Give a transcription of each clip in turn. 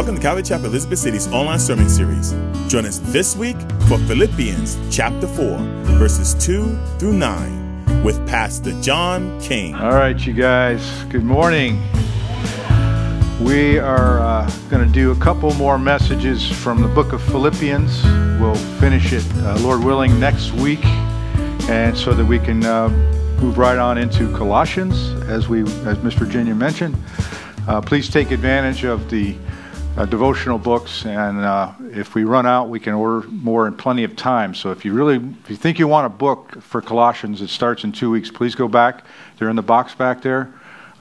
Welcome to Calvary Chapel Elizabeth City's online sermon series. Join us this week for Philippians chapter 4, verses 2 through 9, with Pastor John King. All right, you guys, good morning. We are uh, going to do a couple more messages from the book of Philippians. We'll finish it, uh, Lord willing, next week, and so that we can uh, move right on into Colossians, as we, as Miss Virginia mentioned. Uh, please take advantage of the uh, devotional books, and uh, if we run out, we can order more in plenty of time. So if you really, if you think you want a book for Colossians, it starts in two weeks. Please go back; they're in the box back there.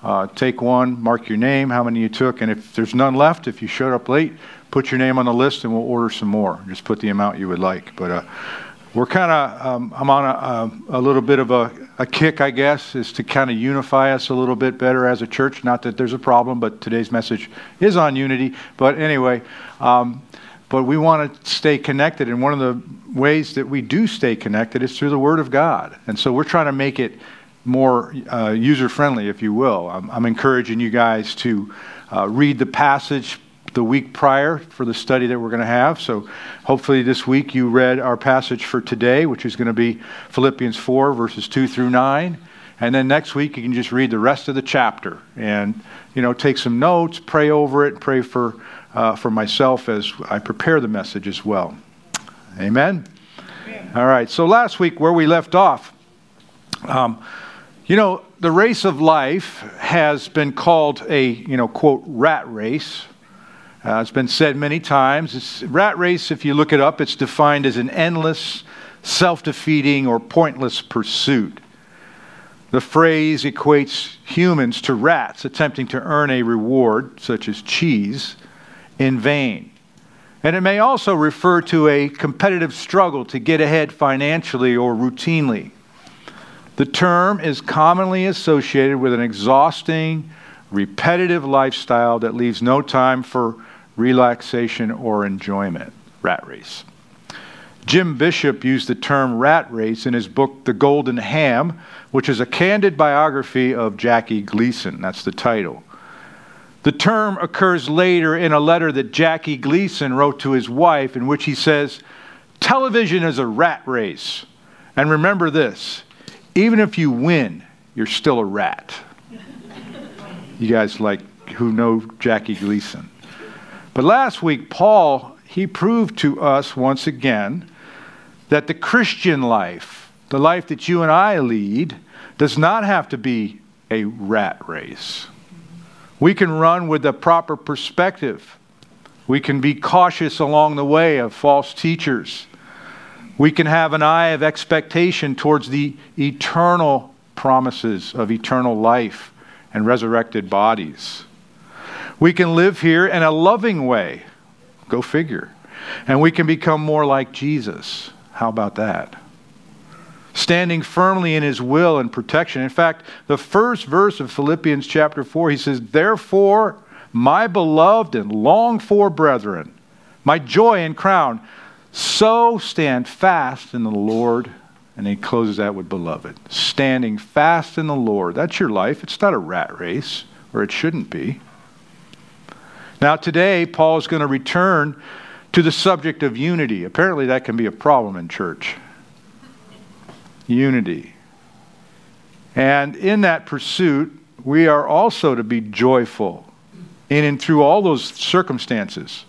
Uh, take one, mark your name, how many you took, and if there's none left, if you showed up late, put your name on the list, and we'll order some more. Just put the amount you would like. But uh, we're kind of, um, I'm on a, a, a, little bit of a, a kick, I guess, is to kind of unify us a little bit better as a church. Not that there's a problem, but today's message is on unity. But anyway, um, but we want to stay connected, and one of the ways that we do stay connected is through the Word of God. And so we're trying to make it more uh, user friendly, if you will. I'm, I'm encouraging you guys to uh, read the passage the week prior for the study that we're going to have. So hopefully this week you read our passage for today, which is going to be Philippians 4, verses 2 through 9. And then next week you can just read the rest of the chapter and, you know, take some notes, pray over it, pray for, uh, for myself as I prepare the message as well. Amen? Amen. All right. So last week, where we left off, um, you know, the race of life has been called a, you know, quote, rat race uh, it's been said many times. It's, rat race, if you look it up, it's defined as an endless, self defeating, or pointless pursuit. The phrase equates humans to rats attempting to earn a reward, such as cheese, in vain. And it may also refer to a competitive struggle to get ahead financially or routinely. The term is commonly associated with an exhausting, repetitive lifestyle that leaves no time for relaxation, or enjoyment. Rat race. Jim Bishop used the term rat race in his book, The Golden Ham, which is a candid biography of Jackie Gleason. That's the title. The term occurs later in a letter that Jackie Gleason wrote to his wife, in which he says, Television is a rat race. And remember this even if you win, you're still a rat. you guys like who know Jackie Gleason. But last week, Paul, he proved to us once again that the Christian life, the life that you and I lead, does not have to be a rat race. We can run with the proper perspective. We can be cautious along the way of false teachers. We can have an eye of expectation towards the eternal promises of eternal life and resurrected bodies. We can live here in a loving way. Go figure. And we can become more like Jesus. How about that? Standing firmly in his will and protection. In fact, the first verse of Philippians chapter 4, he says, Therefore, my beloved and longed for brethren, my joy and crown, so stand fast in the Lord. And he closes that with beloved. Standing fast in the Lord. That's your life. It's not a rat race, or it shouldn't be. Now, today, Paul is going to return to the subject of unity. Apparently, that can be a problem in church. Unity. And in that pursuit, we are also to be joyful in and through all those circumstances.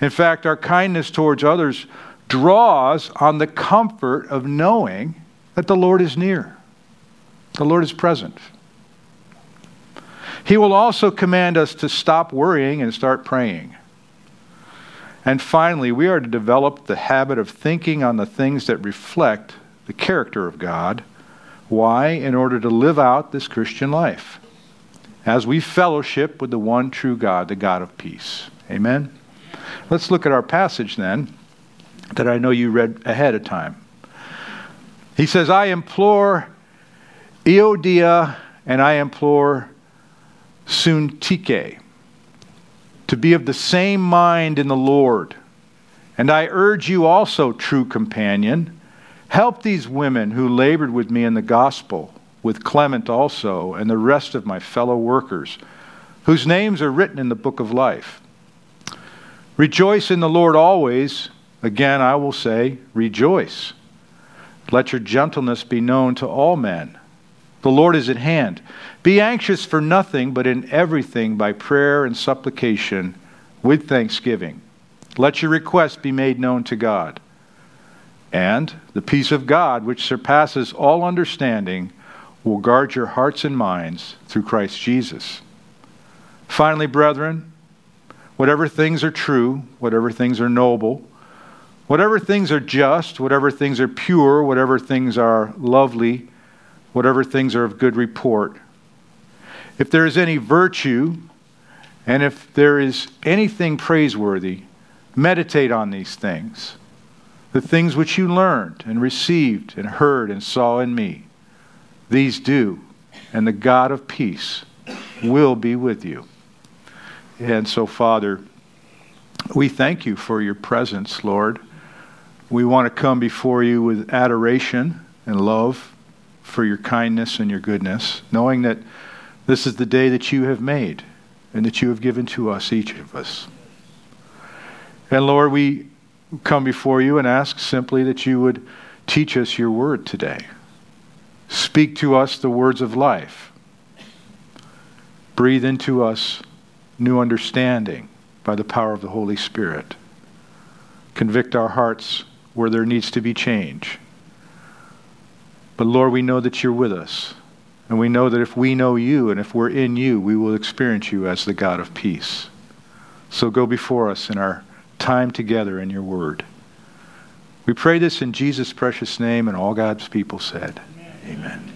In fact, our kindness towards others draws on the comfort of knowing that the Lord is near, the Lord is present. He will also command us to stop worrying and start praying. And finally, we are to develop the habit of thinking on the things that reflect the character of God. Why? In order to live out this Christian life as we fellowship with the one true God, the God of peace. Amen? Let's look at our passage then that I know you read ahead of time. He says, I implore Euodia and I implore Syntyche, to be of the same mind in the Lord. And I urge you also, true companion, help these women who labored with me in the gospel, with Clement also, and the rest of my fellow workers, whose names are written in the book of life. Rejoice in the Lord always. Again, I will say, rejoice. Let your gentleness be known to all men. The Lord is at hand. Be anxious for nothing, but in everything by prayer and supplication with thanksgiving. Let your requests be made known to God. And the peace of God, which surpasses all understanding, will guard your hearts and minds through Christ Jesus. Finally, brethren, whatever things are true, whatever things are noble, whatever things are just, whatever things are pure, whatever things are lovely, whatever things are of good report, if there is any virtue, and if there is anything praiseworthy, meditate on these things, the things which you learned and received and heard and saw in me. These do, and the God of peace will be with you. And so, Father, we thank you for your presence, Lord. We want to come before you with adoration and love for your kindness and your goodness, knowing that this is the day that you have made and that you have given to us, each of us. And Lord, we come before you and ask simply that you would teach us your word today. Speak to us the words of life. Breathe into us new understanding by the power of the Holy Spirit. Convict our hearts where there needs to be change. But Lord, we know that you're with us. And we know that if we know you and if we're in you, we will experience you as the God of peace. So go before us in our time together in your word. We pray this in Jesus' precious name, and all God's people said, Amen.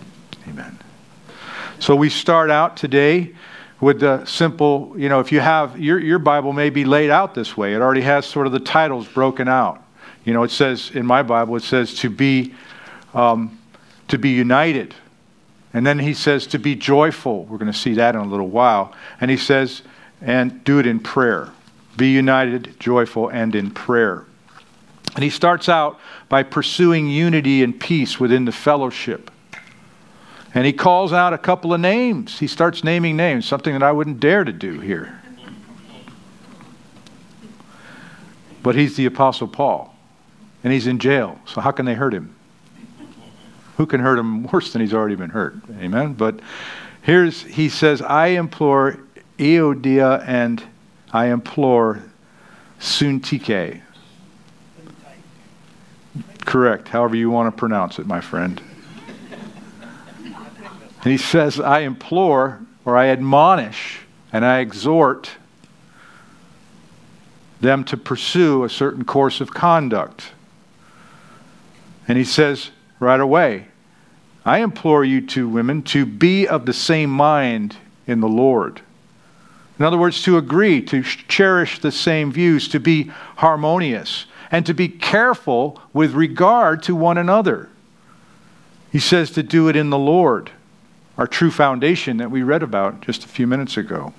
Amen. So we start out today with the simple, you know, if you have your, your Bible may be laid out this way. It already has sort of the titles broken out. You know, it says in my Bible, it says to be um, to be united. And then he says to be joyful. We're going to see that in a little while. And he says, and do it in prayer. Be united, joyful, and in prayer. And he starts out by pursuing unity and peace within the fellowship. And he calls out a couple of names. He starts naming names, something that I wouldn't dare to do here. But he's the Apostle Paul, and he's in jail. So how can they hurt him? Who can hurt him worse than he's already been hurt? Amen. But here's he says, I implore Euodia and I implore Suntike. Correct, however you want to pronounce it, my friend. And he says, I implore or I admonish and I exhort them to pursue a certain course of conduct. And he says right away, I implore you two women to be of the same mind in the Lord. In other words, to agree, to cherish the same views, to be harmonious, and to be careful with regard to one another. He says to do it in the Lord, our true foundation that we read about just a few minutes ago.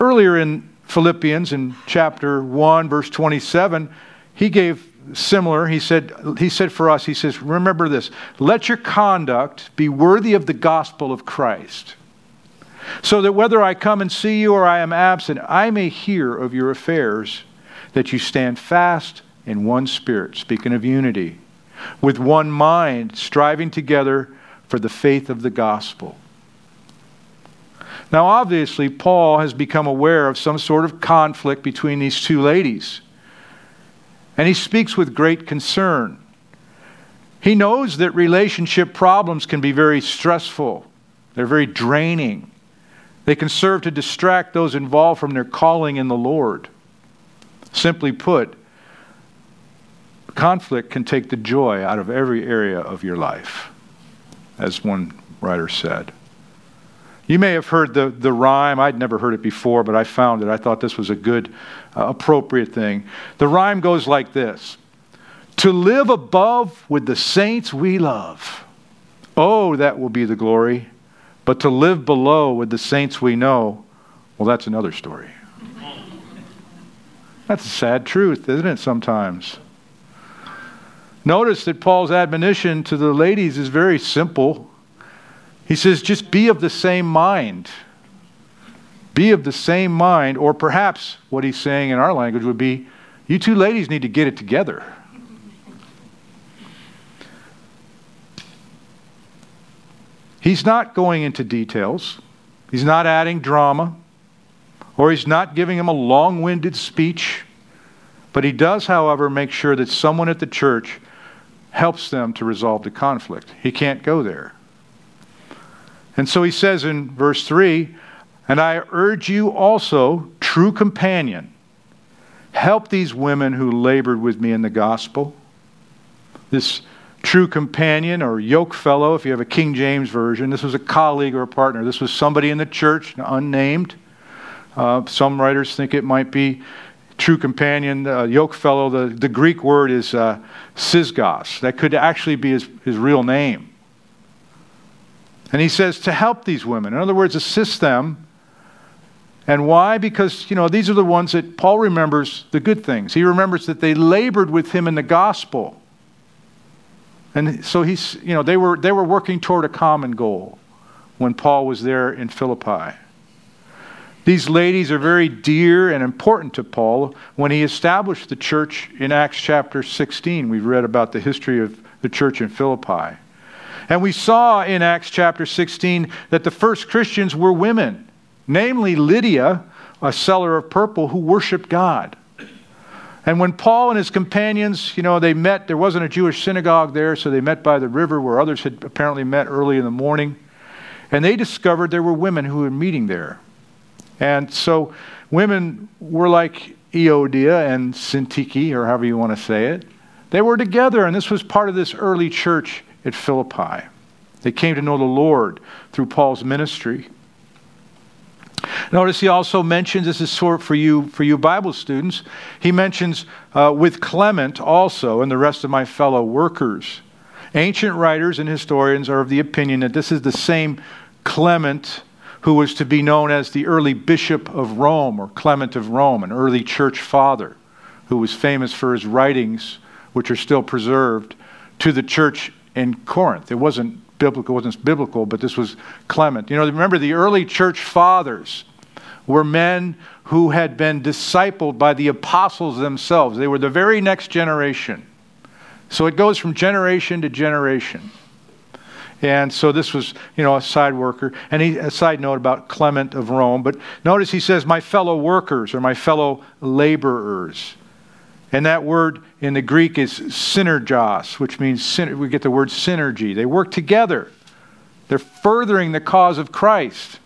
Earlier in Philippians, in chapter 1, verse 27, he gave similar. He said, he said for us, he says, remember this let your conduct be worthy of the gospel of Christ, so that whether I come and see you or I am absent, I may hear of your affairs, that you stand fast in one spirit, speaking of unity, with one mind, striving together for the faith of the gospel. Now, obviously, Paul has become aware of some sort of conflict between these two ladies. And he speaks with great concern. He knows that relationship problems can be very stressful, they're very draining. They can serve to distract those involved from their calling in the Lord. Simply put, conflict can take the joy out of every area of your life, as one writer said. You may have heard the, the rhyme. I'd never heard it before, but I found it. I thought this was a good, uh, appropriate thing. The rhyme goes like this To live above with the saints we love. Oh, that will be the glory. But to live below with the saints we know, well, that's another story. That's a sad truth, isn't it, sometimes? Notice that Paul's admonition to the ladies is very simple. He says, just be of the same mind. Be of the same mind, or perhaps what he's saying in our language would be, you two ladies need to get it together. He's not going into details. He's not adding drama, or he's not giving him a long winded speech. But he does, however, make sure that someone at the church helps them to resolve the conflict. He can't go there. And so he says in verse 3 And I urge you also, true companion, help these women who labored with me in the gospel. This true companion or yoke fellow, if you have a King James version, this was a colleague or a partner. This was somebody in the church, unnamed. Uh, some writers think it might be true companion, uh, yoke fellow. The, the Greek word is uh, syzygos. That could actually be his, his real name. And he says to help these women. In other words, assist them. And why? Because, you know, these are the ones that Paul remembers the good things. He remembers that they labored with him in the gospel. And so he's, you know, they were, they were working toward a common goal when Paul was there in Philippi. These ladies are very dear and important to Paul when he established the church in Acts chapter 16. We've read about the history of the church in Philippi. And we saw in Acts chapter 16 that the first Christians were women, namely Lydia, a seller of purple, who worshiped God. And when Paul and his companions, you know, they met, there wasn't a Jewish synagogue there, so they met by the river where others had apparently met early in the morning. And they discovered there were women who were meeting there. And so women were like Euodia and Syntyche, or however you want to say it. They were together, and this was part of this early church at Philippi. They came to know the Lord through Paul's ministry. Notice he also mentions this is sort for you for you Bible students. He mentions uh, with Clement also and the rest of my fellow workers. Ancient writers and historians are of the opinion that this is the same Clement who was to be known as the early bishop of Rome or Clement of Rome, an early church father who was famous for his writings, which are still preserved, to the church in Corinth. It wasn't biblical, it wasn't biblical, but this was Clement. You know, remember the early church fathers were men who had been discipled by the apostles themselves. They were the very next generation. So it goes from generation to generation. And so this was, you know, a side worker. And he, a side note about Clement of Rome. But notice he says, my fellow workers or my fellow laborers. And that word in the Greek is synergos, which means we get the word synergy. They work together, they're furthering the cause of Christ.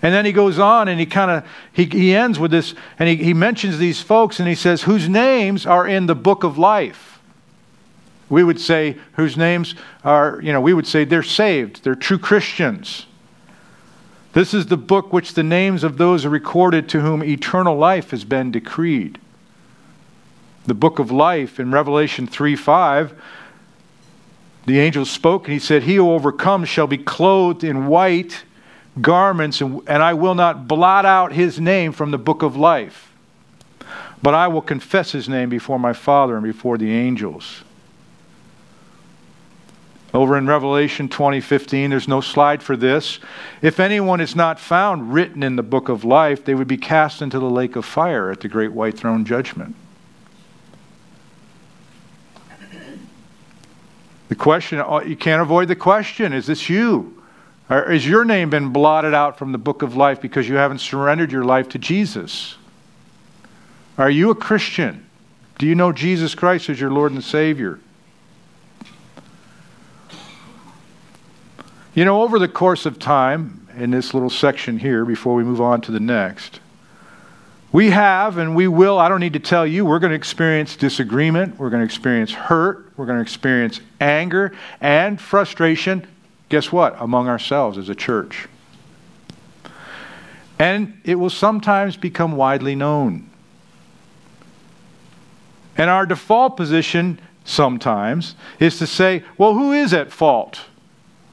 And then he goes on and he kind of he, he ends with this and he, he mentions these folks and he says, whose names are in the book of life. We would say, whose names are, you know, we would say they're saved, they're true Christians. This is the book which the names of those are recorded to whom eternal life has been decreed. The book of life in Revelation 3 5, the angel spoke and he said, He who overcomes shall be clothed in white garments, and, and I will not blot out his name from the book of life. But I will confess his name before my Father and before the angels. Over in Revelation 20:15, there's no slide for this. If anyone is not found written in the book of life, they would be cast into the lake of fire at the great white throne judgment. The question, uh, you can't avoid the question is this you? Or has your name been blotted out from the book of life because you haven't surrendered your life to Jesus? Are you a Christian? Do you know Jesus Christ as your Lord and Savior? You know, over the course of time, in this little section here, before we move on to the next, we have and we will, I don't need to tell you, we're going to experience disagreement, we're going to experience hurt, we're going to experience anger and frustration. Guess what? Among ourselves as a church. And it will sometimes become widely known. And our default position sometimes is to say, well, who is at fault?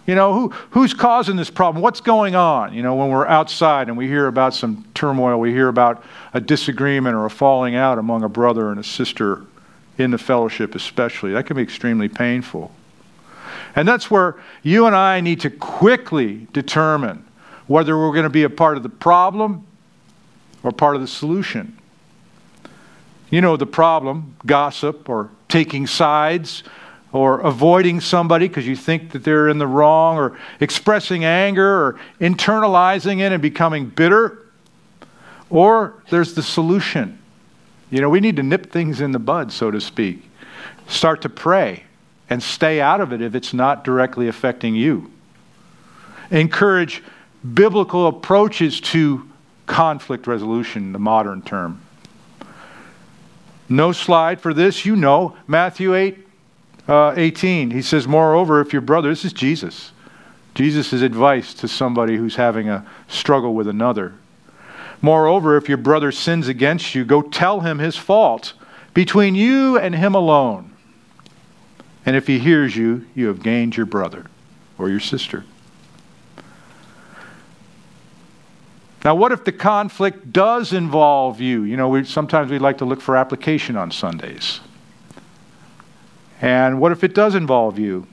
You know, who, who's causing this problem? What's going on? You know, when we're outside and we hear about some turmoil, we hear about a disagreement or a falling out among a brother and a sister in the fellowship, especially. That can be extremely painful. And that's where you and I need to quickly determine whether we're going to be a part of the problem or part of the solution. You know the problem gossip or taking sides or avoiding somebody because you think that they're in the wrong or expressing anger or internalizing it and becoming bitter. Or there's the solution. You know, we need to nip things in the bud, so to speak. Start to pray and stay out of it if it's not directly affecting you. Encourage biblical approaches to conflict resolution, the modern term. No slide for this, you know. Matthew 8, uh, 18. He says, Moreover, if your brother, this is Jesus, Jesus' advice to somebody who's having a struggle with another. Moreover, if your brother sins against you, go tell him his fault between you and him alone. And if he hears you, you have gained your brother or your sister. Now, what if the conflict does involve you? You know, we, sometimes we like to look for application on Sundays. And what if it does involve you?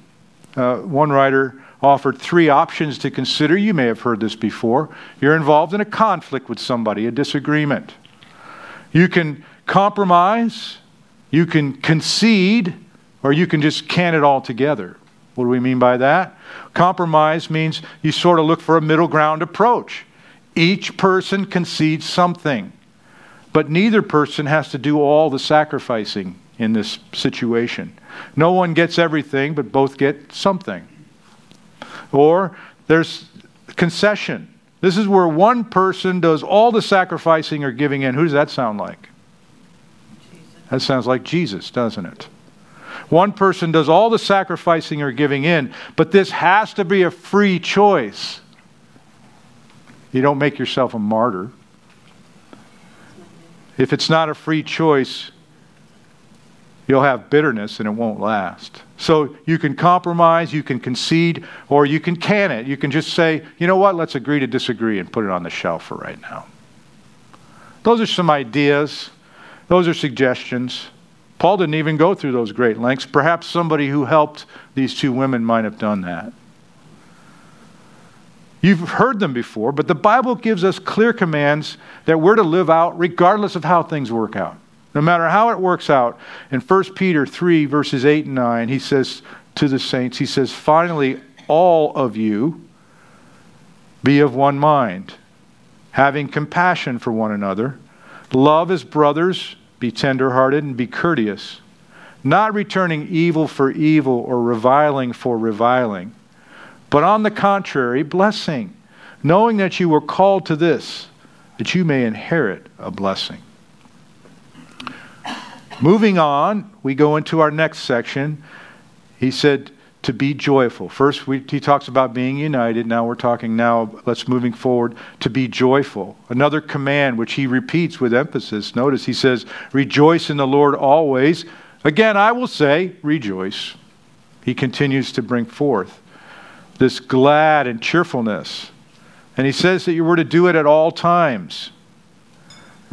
Uh, one writer offered three options to consider. You may have heard this before. You're involved in a conflict with somebody, a disagreement. You can compromise, you can concede, or you can just can it all together. What do we mean by that? Compromise means you sort of look for a middle ground approach. Each person concedes something, but neither person has to do all the sacrificing in this situation. No one gets everything, but both get something. Or there's concession. This is where one person does all the sacrificing or giving in. Who does that sound like? Jesus. That sounds like Jesus, doesn't it? One person does all the sacrificing or giving in, but this has to be a free choice. You don't make yourself a martyr. If it's not a free choice, you'll have bitterness and it won't last. So you can compromise, you can concede, or you can can it. You can just say, you know what, let's agree to disagree and put it on the shelf for right now. Those are some ideas, those are suggestions. Paul didn't even go through those great lengths. Perhaps somebody who helped these two women might have done that. You've heard them before, but the Bible gives us clear commands that we're to live out regardless of how things work out. No matter how it works out. In 1 Peter 3, verses 8 and 9, he says to the saints, he says, Finally, all of you be of one mind, having compassion for one another, love as brothers, be tenderhearted, and be courteous, not returning evil for evil or reviling for reviling but on the contrary, blessing, knowing that you were called to this, that you may inherit a blessing. Moving on, we go into our next section. He said to be joyful. First, we, he talks about being united. Now we're talking now, let's moving forward to be joyful. Another command which he repeats with emphasis. Notice he says, Rejoice in the Lord always. Again, I will say, rejoice. He continues to bring forth this glad and cheerfulness. And he says that you were to do it at all times.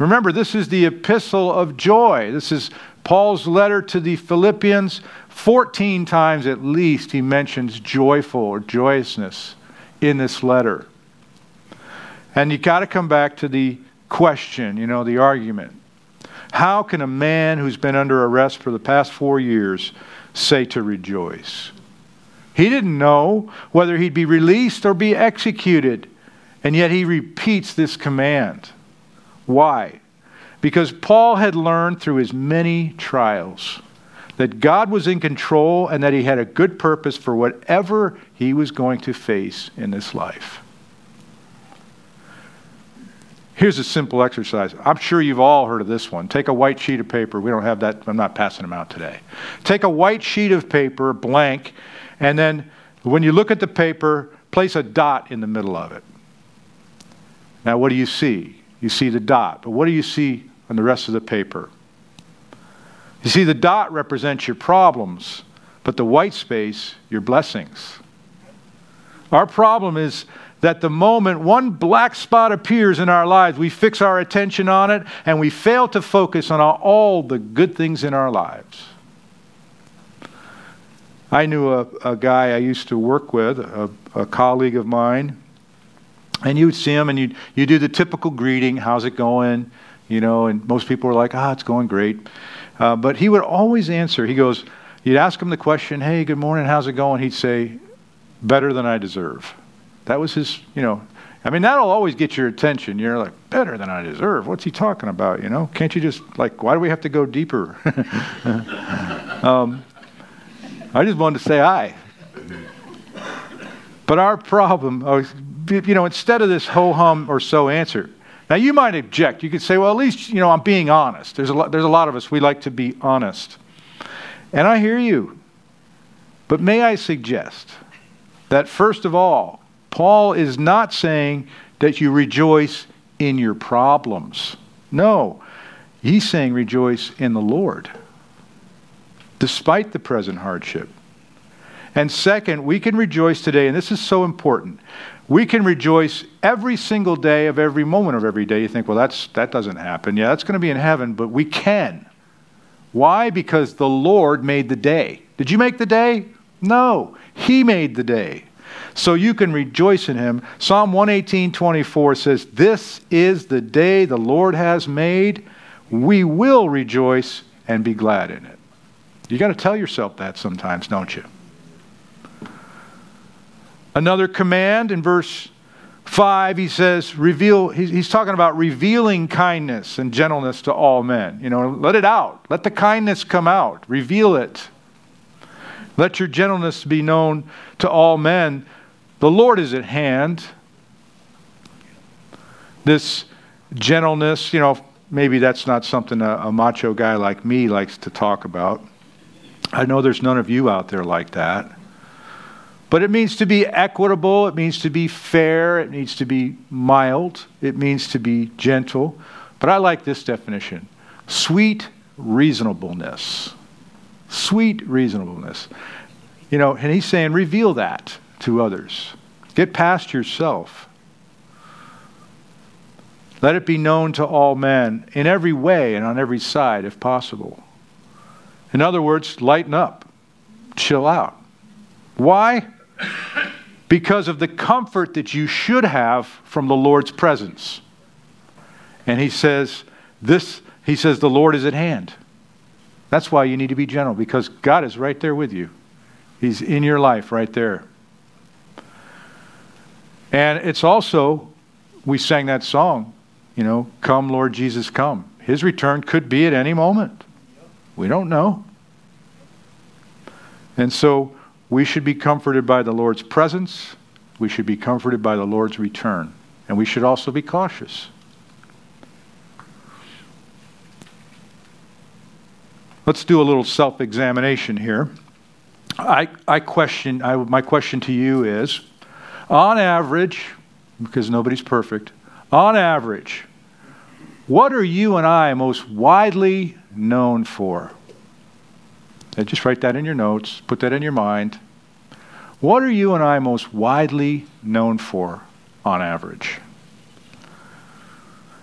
Remember, this is the epistle of joy. This is Paul's letter to the Philippians. 14 times at least he mentions joyful or joyousness in this letter. And you got to come back to the question, you know, the argument. How can a man who's been under arrest for the past four years say to rejoice? He didn't know whether he'd be released or be executed. And yet he repeats this command. Why? Because Paul had learned through his many trials that God was in control and that he had a good purpose for whatever he was going to face in this life. Here's a simple exercise. I'm sure you've all heard of this one. Take a white sheet of paper. We don't have that. I'm not passing them out today. Take a white sheet of paper, blank, and then when you look at the paper, place a dot in the middle of it. Now, what do you see? You see the dot, but what do you see on the rest of the paper? You see, the dot represents your problems, but the white space, your blessings. Our problem is that the moment one black spot appears in our lives, we fix our attention on it and we fail to focus on all the good things in our lives. I knew a, a guy I used to work with, a, a colleague of mine, And you would see him and you you do the typical greeting, how's it going? You know, and most people are like, ah, it's going great. Uh, but he would always answer. He goes, you'd ask him the question, hey, good morning, how's it going? He'd say, better than I deserve. That was his, you know, I mean, that'll always get your attention. You're like, better than I deserve. What's he talking about? You know, can't you just, like, why do we have to go deeper? um, I just wanted to say hi. But our problem, oh, you know, instead of this ho hum or so answer, now you might object. You could say, well, at least, you know, I'm being honest. There's a lot, there's a lot of us, we like to be honest. And I hear you. But may I suggest that, first of all, Paul is not saying that you rejoice in your problems. No, he's saying rejoice in the Lord, despite the present hardship. And second, we can rejoice today, and this is so important. We can rejoice every single day of every moment of every day. You think, well, that's, that doesn't happen. Yeah, that's going to be in heaven, but we can. Why? Because the Lord made the day. Did you make the day? No, He made the day. So you can rejoice in Him. Psalm 118 24 says, This is the day the Lord has made. We will rejoice and be glad in it. You got to tell yourself that sometimes, don't you? Another command in verse 5, he says, reveal, he's talking about revealing kindness and gentleness to all men. You know, let it out. Let the kindness come out. Reveal it. Let your gentleness be known to all men. The Lord is at hand. This gentleness, you know, maybe that's not something a, a macho guy like me likes to talk about. I know there's none of you out there like that. But it means to be equitable, it means to be fair, it needs to be mild, it means to be gentle. But I like this definition sweet reasonableness. Sweet reasonableness. You know, and he's saying, reveal that to others. Get past yourself. Let it be known to all men in every way and on every side, if possible. In other words, lighten up, chill out. Why? Because of the comfort that you should have from the Lord's presence. And he says, this he says the Lord is at hand. That's why you need to be gentle because God is right there with you. He's in your life right there. And it's also we sang that song, you know, come Lord Jesus come. His return could be at any moment. We don't know. And so we should be comforted by the Lord's presence. We should be comforted by the Lord's return. And we should also be cautious. Let's do a little self examination here. I, I question, I, my question to you is on average, because nobody's perfect, on average, what are you and I most widely known for? Just write that in your notes, put that in your mind. What are you and I most widely known for on average?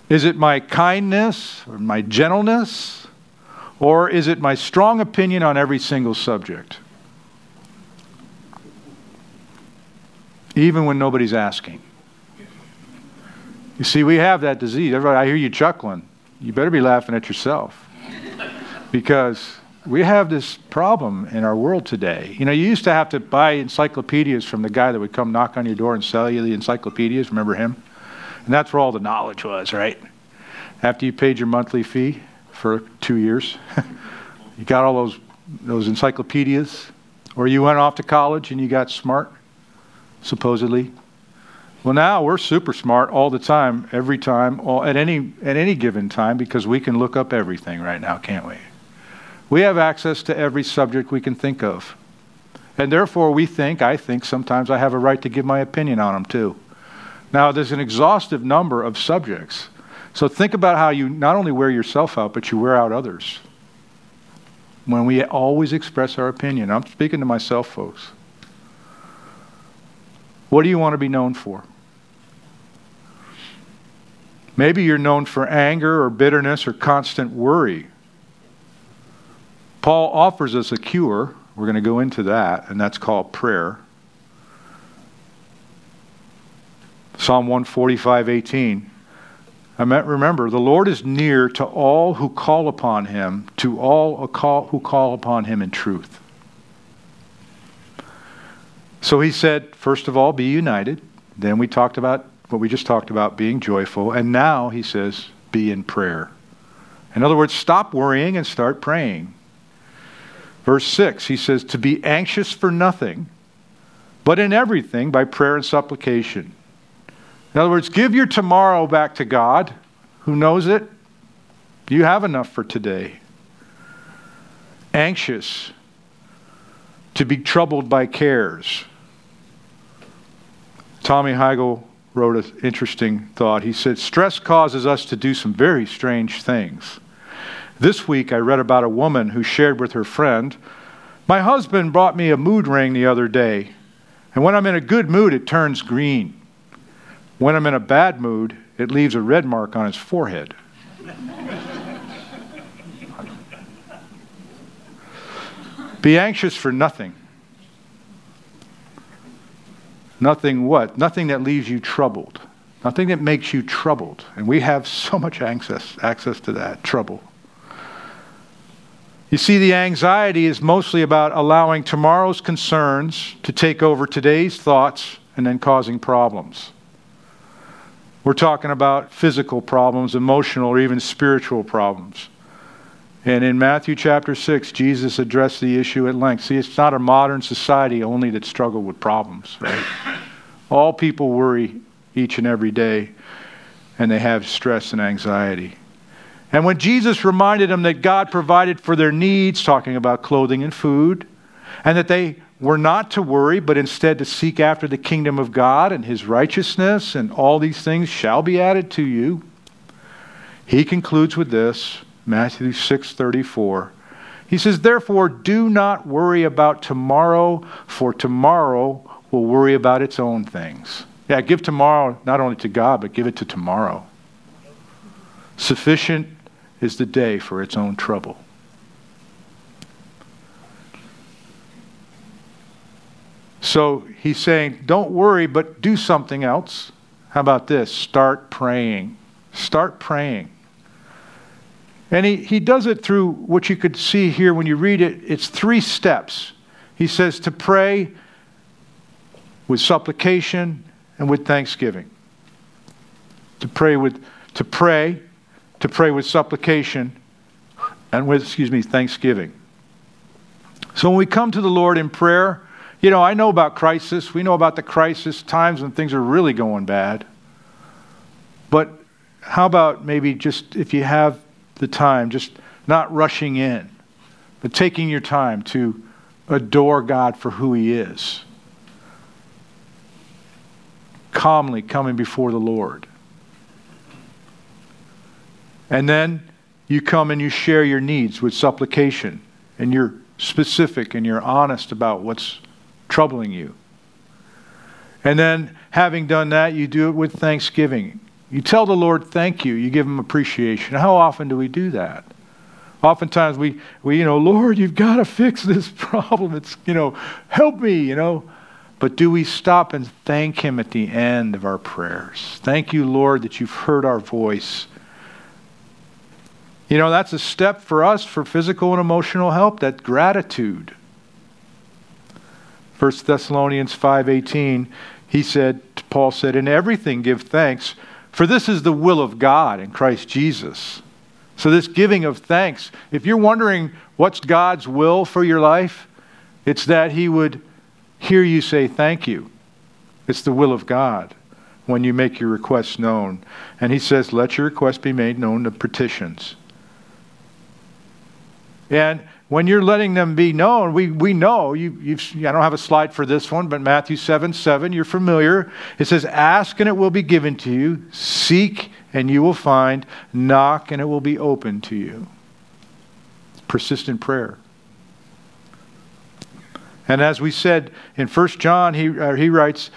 Is it my kindness or my gentleness? Or is it my strong opinion on every single subject? Even when nobody's asking. You see, we have that disease. Everybody, I hear you chuckling. You better be laughing at yourself. Because we have this problem in our world today. You know, you used to have to buy encyclopedias from the guy that would come knock on your door and sell you the encyclopedias. Remember him? And that's where all the knowledge was, right? After you paid your monthly fee for two years, you got all those those encyclopedias, or you went off to college and you got smart, supposedly. Well, now we're super smart all the time, every time, all, at any at any given time, because we can look up everything right now, can't we? We have access to every subject we can think of. And therefore, we think, I think sometimes I have a right to give my opinion on them too. Now, there's an exhaustive number of subjects. So think about how you not only wear yourself out, but you wear out others. When we always express our opinion. I'm speaking to myself, folks. What do you want to be known for? Maybe you're known for anger or bitterness or constant worry Paul offers us a cure. We're going to go into that, and that's called prayer. Psalm 145 18. I remember, the Lord is near to all who call upon him, to all who call upon him in truth. So he said, first of all, be united. Then we talked about what we just talked about, being joyful. And now he says, be in prayer. In other words, stop worrying and start praying. Verse 6, he says, to be anxious for nothing, but in everything by prayer and supplication. In other words, give your tomorrow back to God, who knows it. You have enough for today. Anxious, to be troubled by cares. Tommy Heigl wrote an interesting thought. He said, Stress causes us to do some very strange things. This week, I read about a woman who shared with her friend, My husband brought me a mood ring the other day, and when I'm in a good mood, it turns green. When I'm in a bad mood, it leaves a red mark on his forehead. Be anxious for nothing. Nothing what? Nothing that leaves you troubled. Nothing that makes you troubled. And we have so much access, access to that trouble. You see, the anxiety is mostly about allowing tomorrow's concerns to take over today's thoughts and then causing problems. We're talking about physical problems, emotional, or even spiritual problems. And in Matthew chapter 6, Jesus addressed the issue at length. See, it's not a modern society only that struggle with problems, right? All people worry each and every day, and they have stress and anxiety. And when Jesus reminded them that God provided for their needs, talking about clothing and food, and that they were not to worry, but instead to seek after the kingdom of God and his righteousness, and all these things shall be added to you, he concludes with this Matthew 6:34. He says, "Therefore do not worry about tomorrow, for tomorrow will worry about its own things." Yeah, give tomorrow not only to God, but give it to tomorrow. Sufficient is the day for its own trouble. So he's saying, don't worry, but do something else. How about this? Start praying. Start praying. And he, he does it through what you could see here when you read it. It's three steps. He says to pray with supplication and with thanksgiving. To pray with to pray to pray with supplication and with, excuse me, thanksgiving. So when we come to the Lord in prayer, you know, I know about crisis. We know about the crisis times when things are really going bad. But how about maybe just if you have the time, just not rushing in, but taking your time to adore God for who He is? Calmly coming before the Lord. And then you come and you share your needs with supplication, and you're specific and you're honest about what's troubling you. And then, having done that, you do it with thanksgiving. You tell the Lord thank you, you give him appreciation. How often do we do that? Oftentimes we, we you know, Lord, you've got to fix this problem. It's, you know, help me, you know. But do we stop and thank him at the end of our prayers? Thank you, Lord, that you've heard our voice you know, that's a step for us for physical and emotional help, that gratitude. 1 Thessalonians 5:18, he said, Paul said, "In everything give thanks, for this is the will of God in Christ Jesus." So this giving of thanks, if you're wondering what's God's will for your life, it's that he would hear you say thank you. It's the will of God when you make your requests known. And he says, "Let your requests be made known to petitions." And when you're letting them be known, we, we know, you, you've, I don't have a slide for this one, but Matthew 7 7, you're familiar. It says, Ask and it will be given to you, seek and you will find, knock and it will be open to you. Persistent prayer. And as we said in 1 John, he, uh, he writes,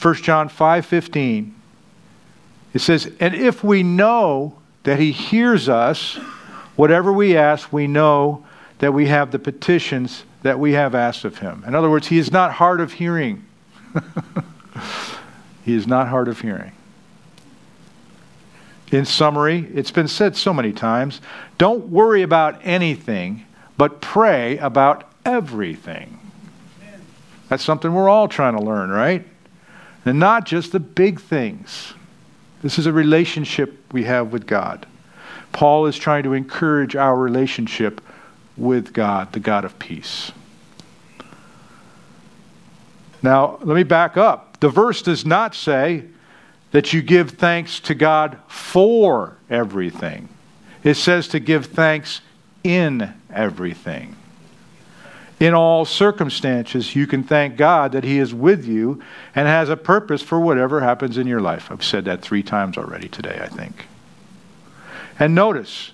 1 John 5 15, it says, And if we know that he hears us, Whatever we ask, we know that we have the petitions that we have asked of him. In other words, he is not hard of hearing. He is not hard of hearing. In summary, it's been said so many times don't worry about anything, but pray about everything. That's something we're all trying to learn, right? And not just the big things. This is a relationship we have with God. Paul is trying to encourage our relationship with God, the God of peace. Now, let me back up. The verse does not say that you give thanks to God for everything, it says to give thanks in everything. In all circumstances, you can thank God that He is with you and has a purpose for whatever happens in your life. I've said that three times already today, I think. And notice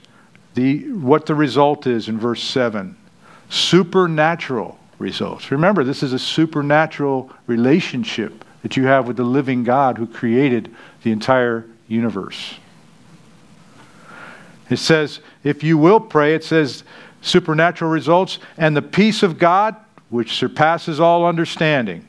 the, what the result is in verse 7 supernatural results. Remember, this is a supernatural relationship that you have with the living God who created the entire universe. It says, if you will pray, it says, supernatural results, and the peace of God, which surpasses all understanding.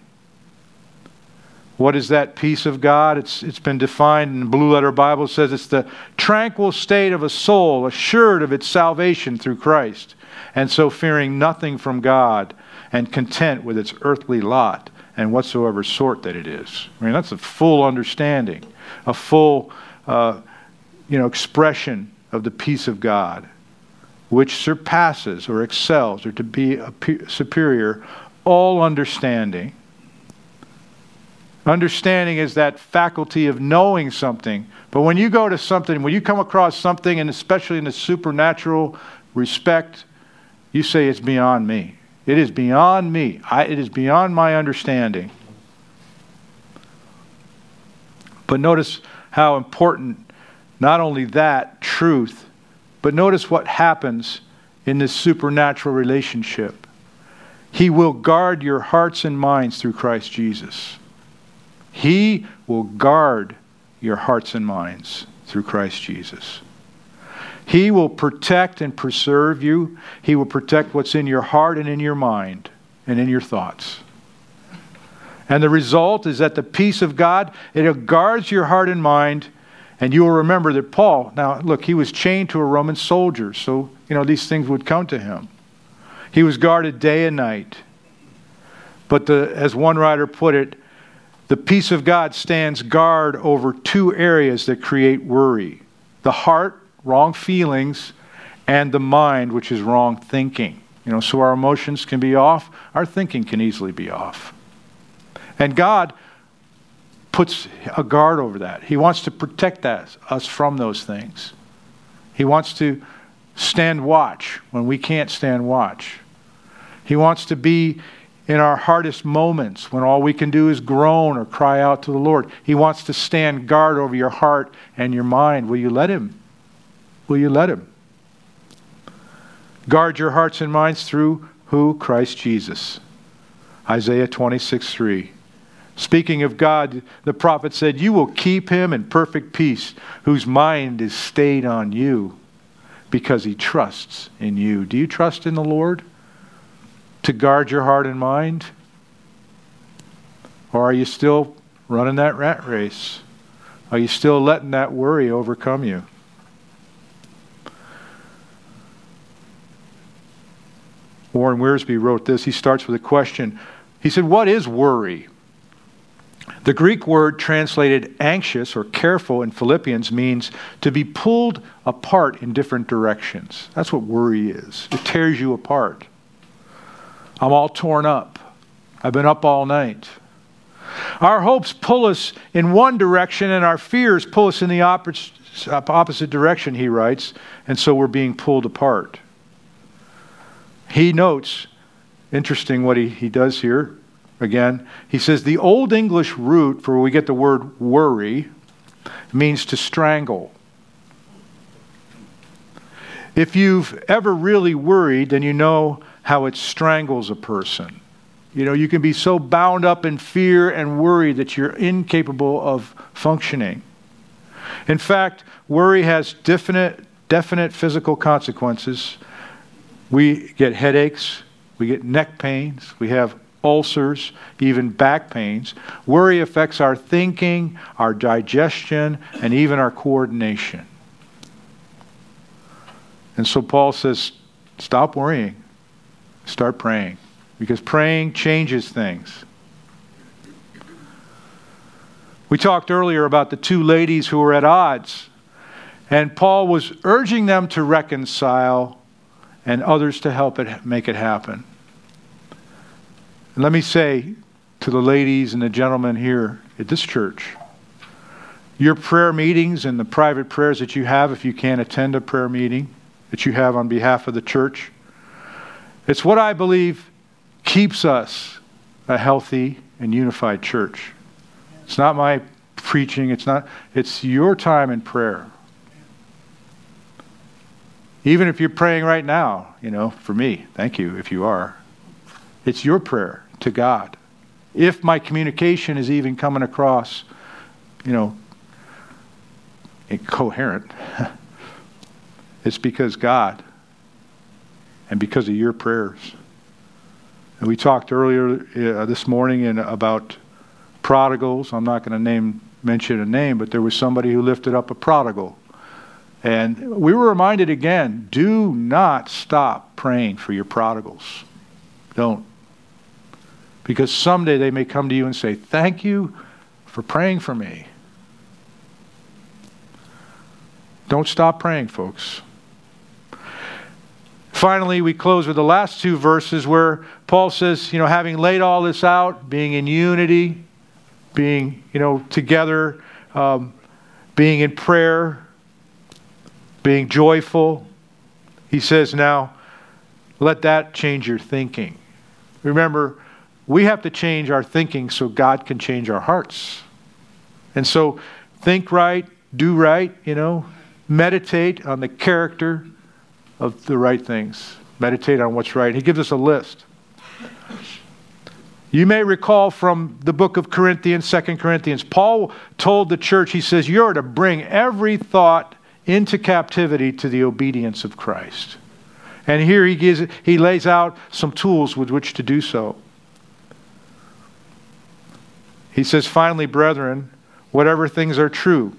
What is that peace of God? It's, it's been defined in the Blue Letter Bible. Says it's the tranquil state of a soul assured of its salvation through Christ, and so fearing nothing from God and content with its earthly lot and whatsoever sort that it is. I mean, that's a full understanding, a full uh, you know, expression of the peace of God which surpasses or excels or to be superior all understanding. Understanding is that faculty of knowing something. But when you go to something, when you come across something, and especially in the supernatural respect, you say it's beyond me. It is beyond me. I, it is beyond my understanding. But notice how important not only that truth but notice what happens in this supernatural relationship. He will guard your hearts and minds through Christ Jesus. He will guard your hearts and minds through Christ Jesus. He will protect and preserve you. He will protect what's in your heart and in your mind and in your thoughts. And the result is that the peace of God, it guards your heart and mind and you will remember that Paul, now look, he was chained to a Roman soldier, so, you know, these things would come to him. He was guarded day and night. But the, as one writer put it, the peace of God stands guard over two areas that create worry the heart, wrong feelings, and the mind, which is wrong thinking. You know, so our emotions can be off, our thinking can easily be off. And God puts a guard over that. He wants to protect us, us from those things. He wants to stand watch when we can't stand watch. He wants to be in our hardest moments when all we can do is groan or cry out to the Lord. He wants to stand guard over your heart and your mind. Will you let Him? Will you let Him? Guard your hearts and minds through who? Christ Jesus. Isaiah 26 3. Speaking of God, the prophet said, You will keep him in perfect peace, whose mind is stayed on you because he trusts in you. Do you trust in the Lord to guard your heart and mind? Or are you still running that rat race? Are you still letting that worry overcome you? Warren Wiersbe wrote this. He starts with a question. He said, What is worry? The Greek word translated anxious or careful in Philippians means to be pulled apart in different directions. That's what worry is. It tears you apart. I'm all torn up. I've been up all night. Our hopes pull us in one direction, and our fears pull us in the opposite direction, he writes, and so we're being pulled apart. He notes, interesting what he, he does here, again. He says the Old English root for where we get the word worry means to strangle. If you've ever really worried, then you know how it strangles a person. You know, you can be so bound up in fear and worry that you're incapable of functioning. In fact, worry has definite, definite physical consequences. We get headaches, we get neck pains, we have ulcers, even back pains. Worry affects our thinking, our digestion, and even our coordination. And so Paul says, stop worrying, start praying, because praying changes things. We talked earlier about the two ladies who were at odds, and Paul was urging them to reconcile and others to help it make it happen. And let me say to the ladies and the gentlemen here at this church, your prayer meetings and the private prayers that you have, if you can't attend a prayer meeting that you have on behalf of the church, it's what I believe keeps us a healthy and unified church. It's not my preaching, it's not it's your time in prayer. Even if you're praying right now, you know, for me, thank you if you are. It's your prayer to God. If my communication is even coming across, you know, incoherent, it's because God and because of your prayers. And we talked earlier uh, this morning in, about prodigals. I'm not going to name mention a name, but there was somebody who lifted up a prodigal. And we were reminded again do not stop praying for your prodigals. Don't. Because someday they may come to you and say, Thank you for praying for me. Don't stop praying, folks. Finally, we close with the last two verses where Paul says, you know, having laid all this out, being in unity, being, you know, together, um, being in prayer, being joyful. He says, now, let that change your thinking. Remember, we have to change our thinking so God can change our hearts. And so, think right, do right, you know, meditate on the character of the right things, meditate on what's right. He gives us a list. You may recall from the book of Corinthians, Second Corinthians, Paul told the church, he says, You're to bring every thought into captivity to the obedience of Christ. And here he, gives, he lays out some tools with which to do so. He says, Finally, brethren, whatever things are true,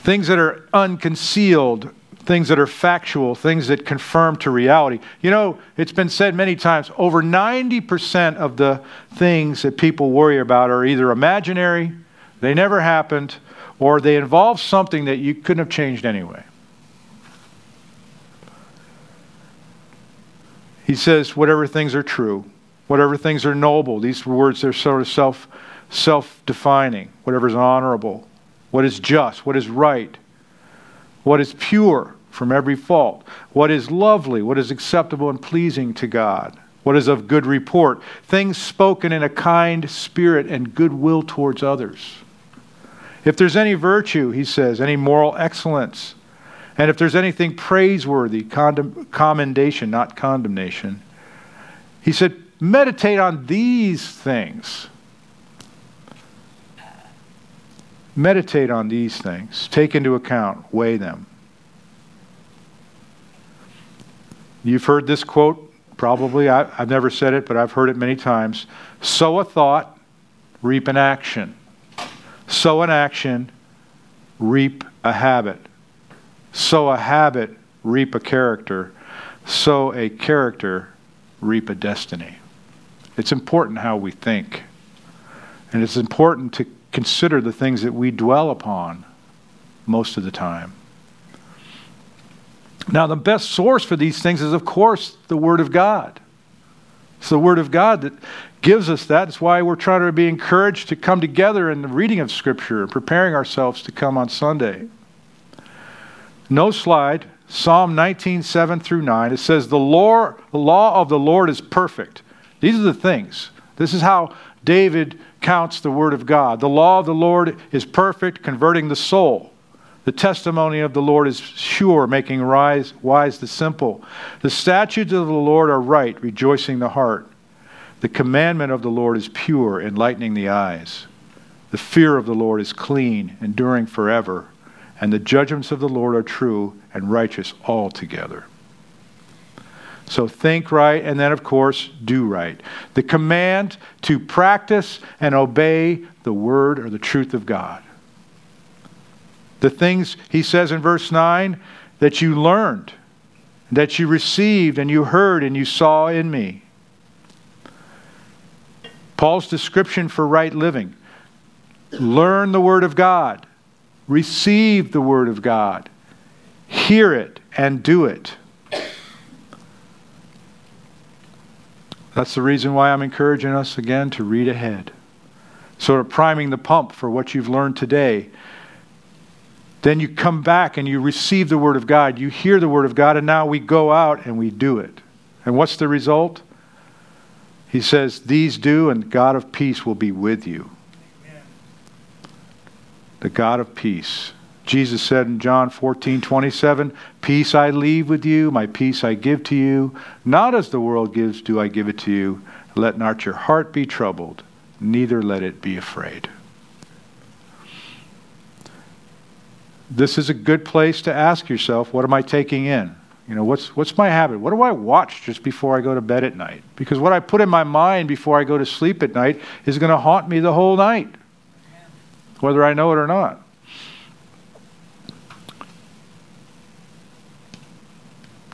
things that are unconcealed, things that are factual, things that confirm to reality. You know, it's been said many times over 90% of the things that people worry about are either imaginary, they never happened, or they involve something that you couldn't have changed anyway. He says, whatever things are true, whatever things are noble, these words are sort of self self defining, whatever is honorable, what is just, what is right, what is pure, from every fault, what is lovely, what is acceptable and pleasing to God, what is of good report, things spoken in a kind spirit and goodwill towards others. If there's any virtue, he says, any moral excellence, and if there's anything praiseworthy, commendation, not condemnation, he said, meditate on these things. Meditate on these things. Take into account, weigh them. You've heard this quote, probably. I, have never said it, but I've heard it many times. Sow a thought, reap an action. Sow an action, reap a habit. Sow a habit, reap a character. Sow a character, reap a destiny. It's important how we think. And it's important to consider the things that we dwell upon most of the time. Now, the best source for these things is, of course, the Word of God. It's the Word of God that gives us that. It's why we're trying to be encouraged to come together in the reading of Scripture and preparing ourselves to come on Sunday. No slide. Psalm 19, 7 through 9. It says, the law, the law of the Lord is perfect. These are the things. This is how David counts the Word of God. The law of the Lord is perfect, converting the soul. The testimony of the Lord is sure, making wise, wise the simple. The statutes of the Lord are right, rejoicing the heart. The commandment of the Lord is pure, enlightening the eyes. The fear of the Lord is clean, enduring forever. And the judgments of the Lord are true and righteous altogether. So think right, and then, of course, do right. The command to practice and obey the word or the truth of God. The things he says in verse 9 that you learned, that you received, and you heard, and you saw in me. Paul's description for right living learn the Word of God, receive the Word of God, hear it, and do it. That's the reason why I'm encouraging us again to read ahead. Sort of priming the pump for what you've learned today. Then you come back and you receive the Word of God, you hear the Word of God, and now we go out and we do it. And what's the result? He says, These do, and God of peace will be with you. Amen. The God of peace. Jesus said in John 14, 27, Peace I leave with you, my peace I give to you. Not as the world gives, do I give it to you. Let not your heart be troubled, neither let it be afraid. This is a good place to ask yourself, what am I taking in? You know, what's, what's my habit? What do I watch just before I go to bed at night? Because what I put in my mind before I go to sleep at night is going to haunt me the whole night, whether I know it or not.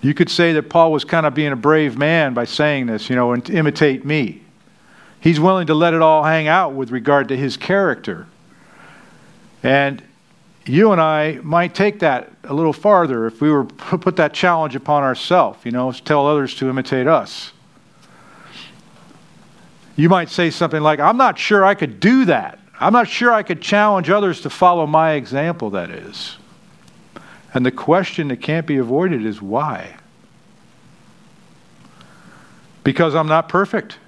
You could say that Paul was kind of being a brave man by saying this, you know, and imitate me. He's willing to let it all hang out with regard to his character. And you and I might take that a little farther if we were put that challenge upon ourselves, you know, tell others to imitate us. You might say something like, I'm not sure I could do that. I'm not sure I could challenge others to follow my example, that is. And the question that can't be avoided is why? Because I'm not perfect,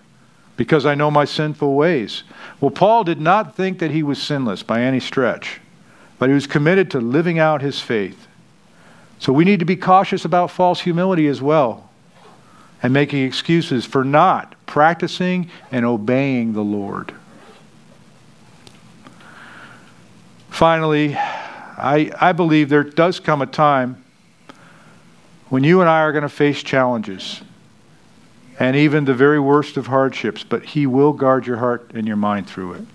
because I know my sinful ways. Well, Paul did not think that he was sinless by any stretch, but he was committed to living out his faith. So we need to be cautious about false humility as well and making excuses for not practicing and obeying the Lord. Finally, I, I believe there does come a time when you and I are going to face challenges and even the very worst of hardships, but He will guard your heart and your mind through it.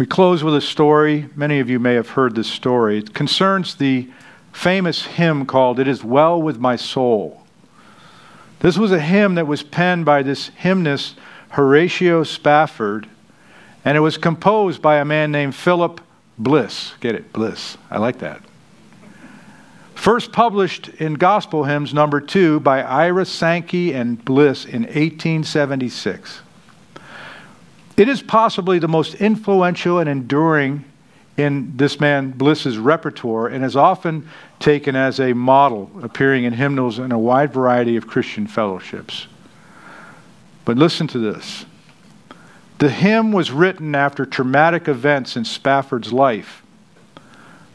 We close with a story. Many of you may have heard this story. It concerns the famous hymn called It Is Well With My Soul. This was a hymn that was penned by this hymnist, Horatio Spafford and it was composed by a man named Philip Bliss. Get it? Bliss. I like that. First published in Gospel Hymns number two by Ira Sankey and Bliss in 1876. It is possibly the most influential and enduring in this man Bliss's repertoire and is often taken as a model, appearing in hymnals in a wide variety of Christian fellowships. But listen to this. The hymn was written after traumatic events in Spafford's life.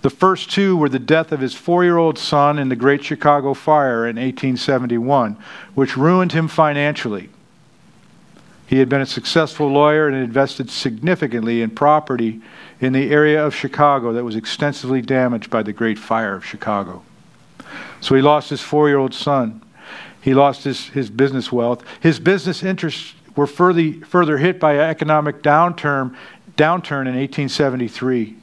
The first two were the death of his four year old son in the Great Chicago Fire in 1871, which ruined him financially. He had been a successful lawyer and invested significantly in property in the area of Chicago that was extensively damaged by the Great Fire of Chicago. So he lost his four year old son. He lost his, his business wealth. His business interests were further, further hit by an economic downturn, downturn in 1873,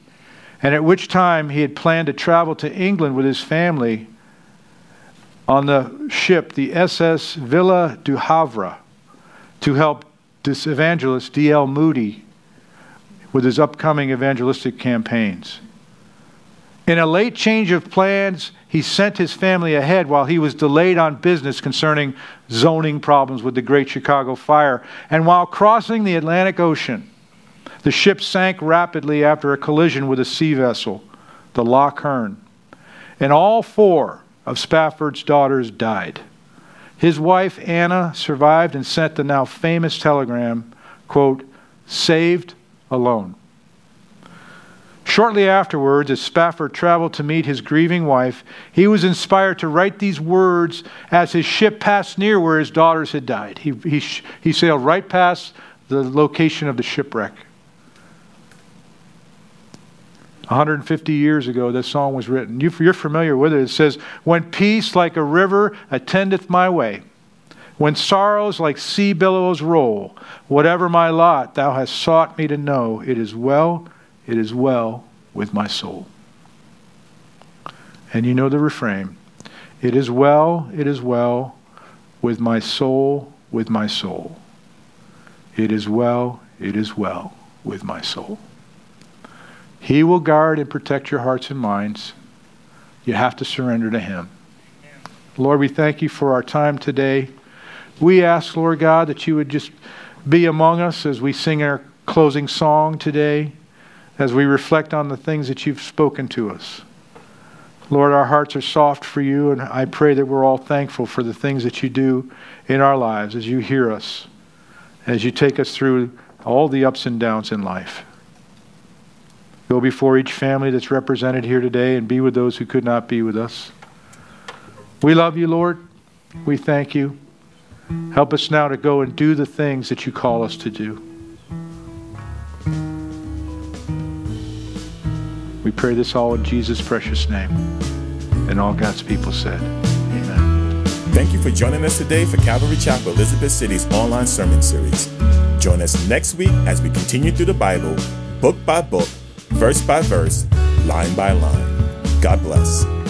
and at which time he had planned to travel to England with his family on the ship, the SS Villa du Havre, to help this evangelist, D.L. Moody, with his upcoming evangelistic campaigns. In a late change of plans, he sent his family ahead while he was delayed on business concerning zoning problems with the Great Chicago Fire. And while crossing the Atlantic Ocean, the ship sank rapidly after a collision with a sea vessel, the Loch Earn. And all four of Spafford's daughters died. His wife, Anna, survived and sent the now famous telegram, quote, saved alone. Shortly afterwards, as Spafford traveled to meet his grieving wife, he was inspired to write these words as his ship passed near where his daughters had died. He, he, he sailed right past the location of the shipwreck. 150 years ago, this song was written. You, you're familiar with it. It says, When peace like a river attendeth my way, when sorrows like sea billows roll, whatever my lot, thou hast sought me to know, it is well, it is well with my soul. And you know the refrain It is well, it is well with my soul, with my soul. It is well, it is well with my soul. He will guard and protect your hearts and minds. You have to surrender to Him. Lord, we thank you for our time today. We ask, Lord God, that you would just be among us as we sing our closing song today, as we reflect on the things that you've spoken to us. Lord, our hearts are soft for you, and I pray that we're all thankful for the things that you do in our lives as you hear us, as you take us through all the ups and downs in life. Go before each family that's represented here today and be with those who could not be with us. We love you, Lord. We thank you. Help us now to go and do the things that you call us to do. We pray this all in Jesus' precious name. And all God's people said, Amen. Thank you for joining us today for Calvary Chapel Elizabeth City's online sermon series. Join us next week as we continue through the Bible, book by book verse by verse, line by line. God bless.